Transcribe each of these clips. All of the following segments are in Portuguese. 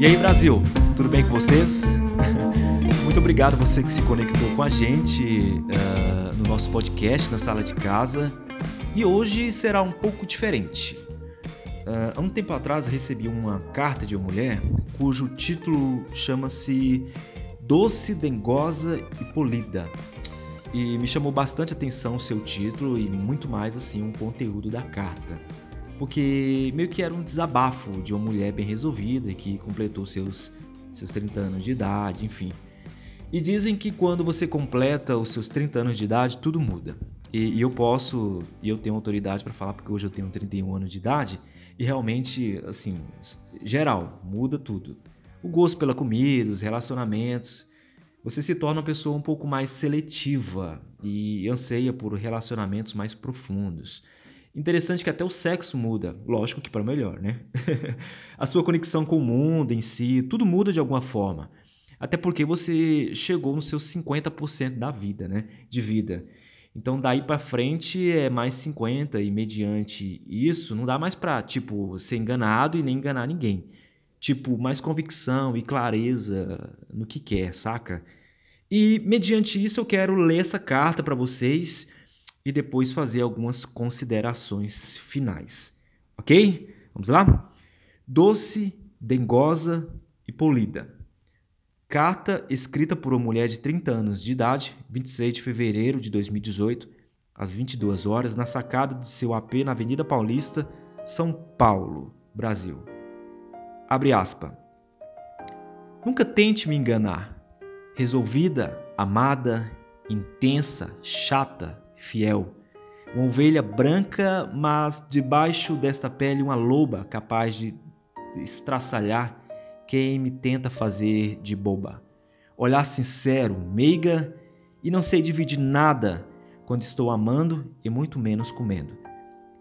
E aí, Brasil, tudo bem com vocês? Muito obrigado você que se conectou com a gente uh, no nosso podcast na sala de casa. E hoje será um pouco diferente. Uh, há um tempo atrás recebi uma carta de uma mulher cujo título chama-se Doce, Dengosa e Polida. E me chamou bastante atenção o seu título e muito mais assim o conteúdo da carta porque meio que era um desabafo de uma mulher bem resolvida que completou seus, seus 30 anos de idade, enfim. E dizem que quando você completa os seus 30 anos de idade, tudo muda. E, e eu posso, e eu tenho autoridade para falar porque hoje eu tenho 31 anos de idade, e realmente, assim, geral, muda tudo. O gosto pela comida, os relacionamentos. Você se torna uma pessoa um pouco mais seletiva e anseia por relacionamentos mais profundos. Interessante que até o sexo muda, lógico que para melhor, né? a sua conexão com o mundo em si, tudo muda de alguma forma. Até porque você chegou nos seus 50% da vida, né? De vida. Então daí para frente é mais 50 e mediante isso não dá mais para tipo ser enganado e nem enganar ninguém. Tipo, mais convicção e clareza no que quer, saca? E mediante isso eu quero ler essa carta para vocês e depois fazer algumas considerações finais. Ok? Vamos lá? Doce, dengosa e polida. Carta escrita por uma mulher de 30 anos de idade, 26 de fevereiro de 2018, às 22 horas, na sacada de seu AP na Avenida Paulista, São Paulo, Brasil. Abre aspas. Nunca tente me enganar. Resolvida, amada, intensa, chata, fiel. Uma ovelha branca, mas debaixo desta pele uma loba capaz de estraçalhar quem me tenta fazer de boba. Olhar sincero, meiga e não sei dividir nada quando estou amando e muito menos comendo.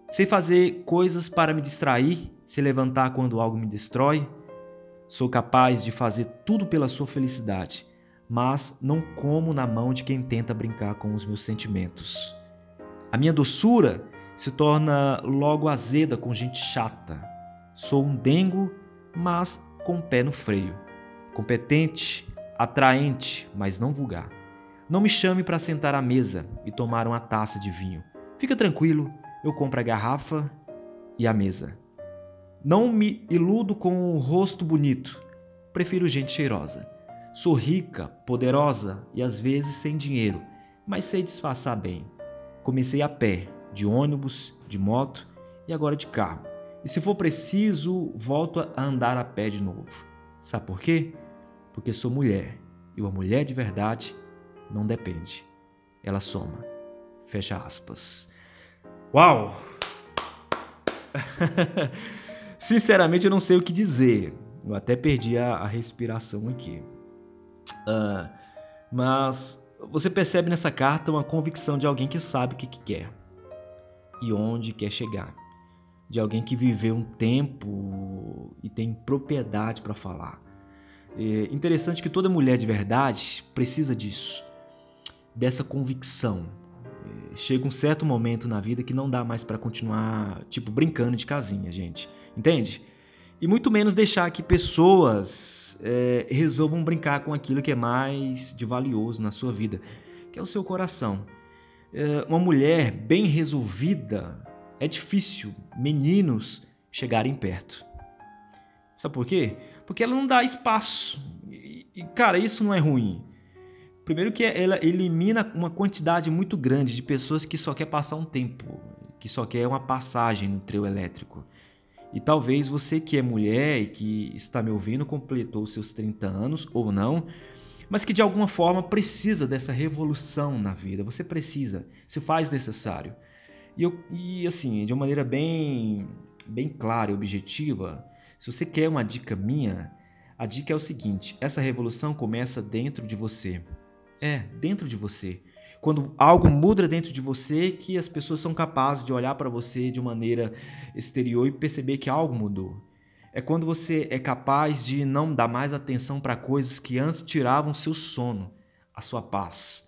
Sei fazer coisas para me distrair, se levantar quando algo me destrói. Sou capaz de fazer tudo pela sua felicidade mas não como na mão de quem tenta brincar com os meus sentimentos. A minha doçura se torna logo azeda com gente chata. Sou um dengo, mas com o pé no freio. Competente, atraente, mas não vulgar. Não me chame para sentar à mesa e tomar uma taça de vinho. Fica tranquilo, eu compro a garrafa e a mesa. Não me iludo com o rosto bonito. Prefiro gente cheirosa. Sou rica, poderosa e às vezes sem dinheiro, mas sei disfarçar bem. Comecei a pé, de ônibus, de moto e agora de carro. E se for preciso, volto a andar a pé de novo. Sabe por quê? Porque sou mulher e uma mulher de verdade não depende. Ela soma. Fecha aspas. Uau! Sinceramente, eu não sei o que dizer. Eu até perdi a, a respiração aqui. Uh, mas você percebe nessa carta uma convicção de alguém que sabe o que, que quer e onde quer chegar. De alguém que viveu um tempo e tem propriedade para falar. É interessante que toda mulher de verdade precisa disso, dessa convicção. É, chega um certo momento na vida que não dá mais para continuar, tipo, brincando de casinha, gente. Entende? E muito menos deixar que pessoas é, resolvam brincar com aquilo que é mais de valioso na sua vida, que é o seu coração. É, uma mulher bem resolvida é difícil meninos chegarem perto. Sabe por quê? Porque ela não dá espaço. E, cara, isso não é ruim. Primeiro que ela elimina uma quantidade muito grande de pessoas que só quer passar um tempo, que só quer uma passagem no trio elétrico. E talvez você que é mulher e que está me ouvindo completou seus 30 anos ou não, mas que de alguma forma precisa dessa revolução na vida. Você precisa, se faz necessário. E, eu, e assim, de uma maneira bem, bem clara e objetiva, se você quer uma dica minha, a dica é o seguinte: essa revolução começa dentro de você. É, dentro de você quando algo muda dentro de você que as pessoas são capazes de olhar para você de maneira exterior e perceber que algo mudou. É quando você é capaz de não dar mais atenção para coisas que antes tiravam seu sono, a sua paz.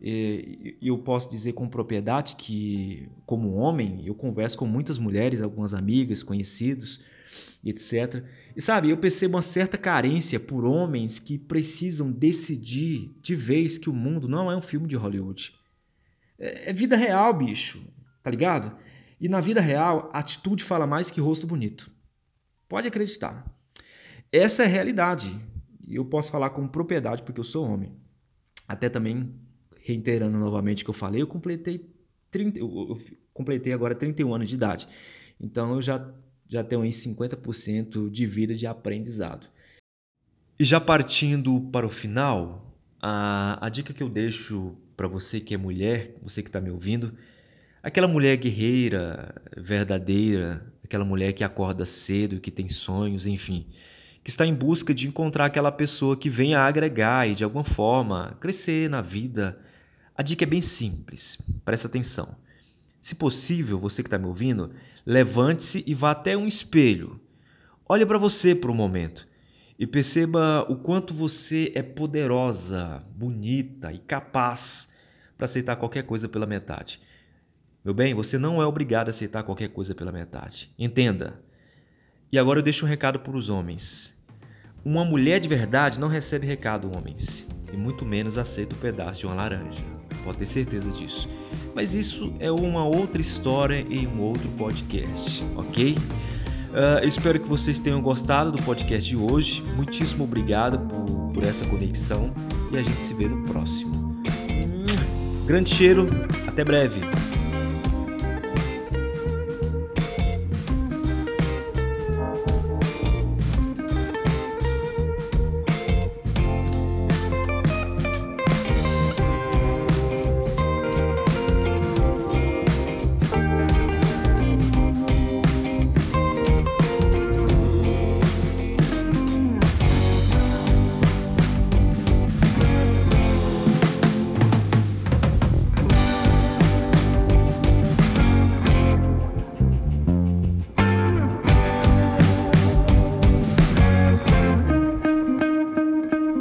E eu posso dizer com propriedade que, como homem, eu converso com muitas mulheres, algumas amigas, conhecidos, etc. E sabe, eu percebo uma certa carência por homens que precisam decidir de vez que o mundo não é um filme de Hollywood. É, é vida real, bicho, tá ligado? E na vida real, atitude fala mais que rosto bonito. Pode acreditar. Essa é a realidade. E eu posso falar com propriedade porque eu sou homem. Até também, reiterando novamente o que eu falei, eu completei, 30, eu completei agora 31 anos de idade. Então eu já, já tenho aí 50% de vida de aprendizado. E já partindo para o final, a, a dica que eu deixo para você que é mulher, você que está me ouvindo, aquela mulher guerreira, verdadeira, aquela mulher que acorda cedo, que tem sonhos, enfim que está em busca de encontrar aquela pessoa que venha agregar e de alguma forma crescer na vida. A dica é bem simples, presta atenção. Se possível, você que está me ouvindo, levante-se e vá até um espelho. Olhe para você por um momento e perceba o quanto você é poderosa, bonita e capaz para aceitar qualquer coisa pela metade. Meu bem, você não é obrigado a aceitar qualquer coisa pela metade. Entenda. E agora eu deixo um recado para os homens. Uma mulher de verdade não recebe recado, homens, e muito menos aceita o um pedaço de uma laranja. Pode ter certeza disso. Mas isso é uma outra história em um outro podcast, ok? Uh, espero que vocês tenham gostado do podcast de hoje. Muitíssimo obrigado por, por essa conexão e a gente se vê no próximo. Grande cheiro, até breve.